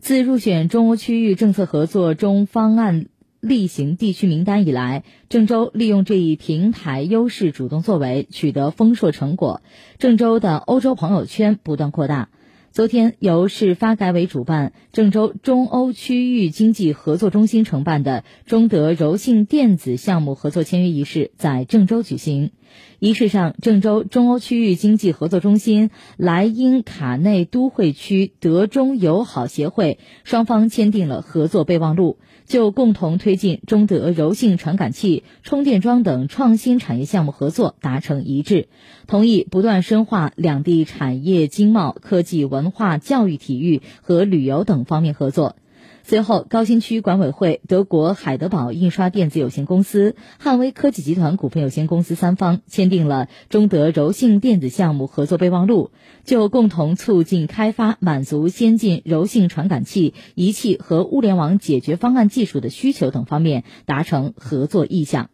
自入选中欧区域政策合作中方案例行地区名单以来，郑州利用这一平台优势，主动作为，取得丰硕成果。郑州的欧洲朋友圈不断扩大。昨天，由市发改委主办、郑州中欧区域经济合作中心承办的中德柔性电子项目合作签约仪式在郑州举行。仪式上，郑州中欧区域经济合作中心、莱茵卡内都会区德中友好协会双方签订了合作备忘录，就共同推进中德柔性传感器、充电桩等创新产业项目合作达成一致，同意不断深化两地产业经贸、科技文。文化、教育、体育和旅游等方面合作。随后，高新区管委会、德国海德堡印刷电子有限公司、汉威科技集团股份有限公司三方签订了中德柔性电子项目合作备忘录，就共同促进开发满足先进柔性传感器、仪器和物联网解决方案技术的需求等方面达成合作意向。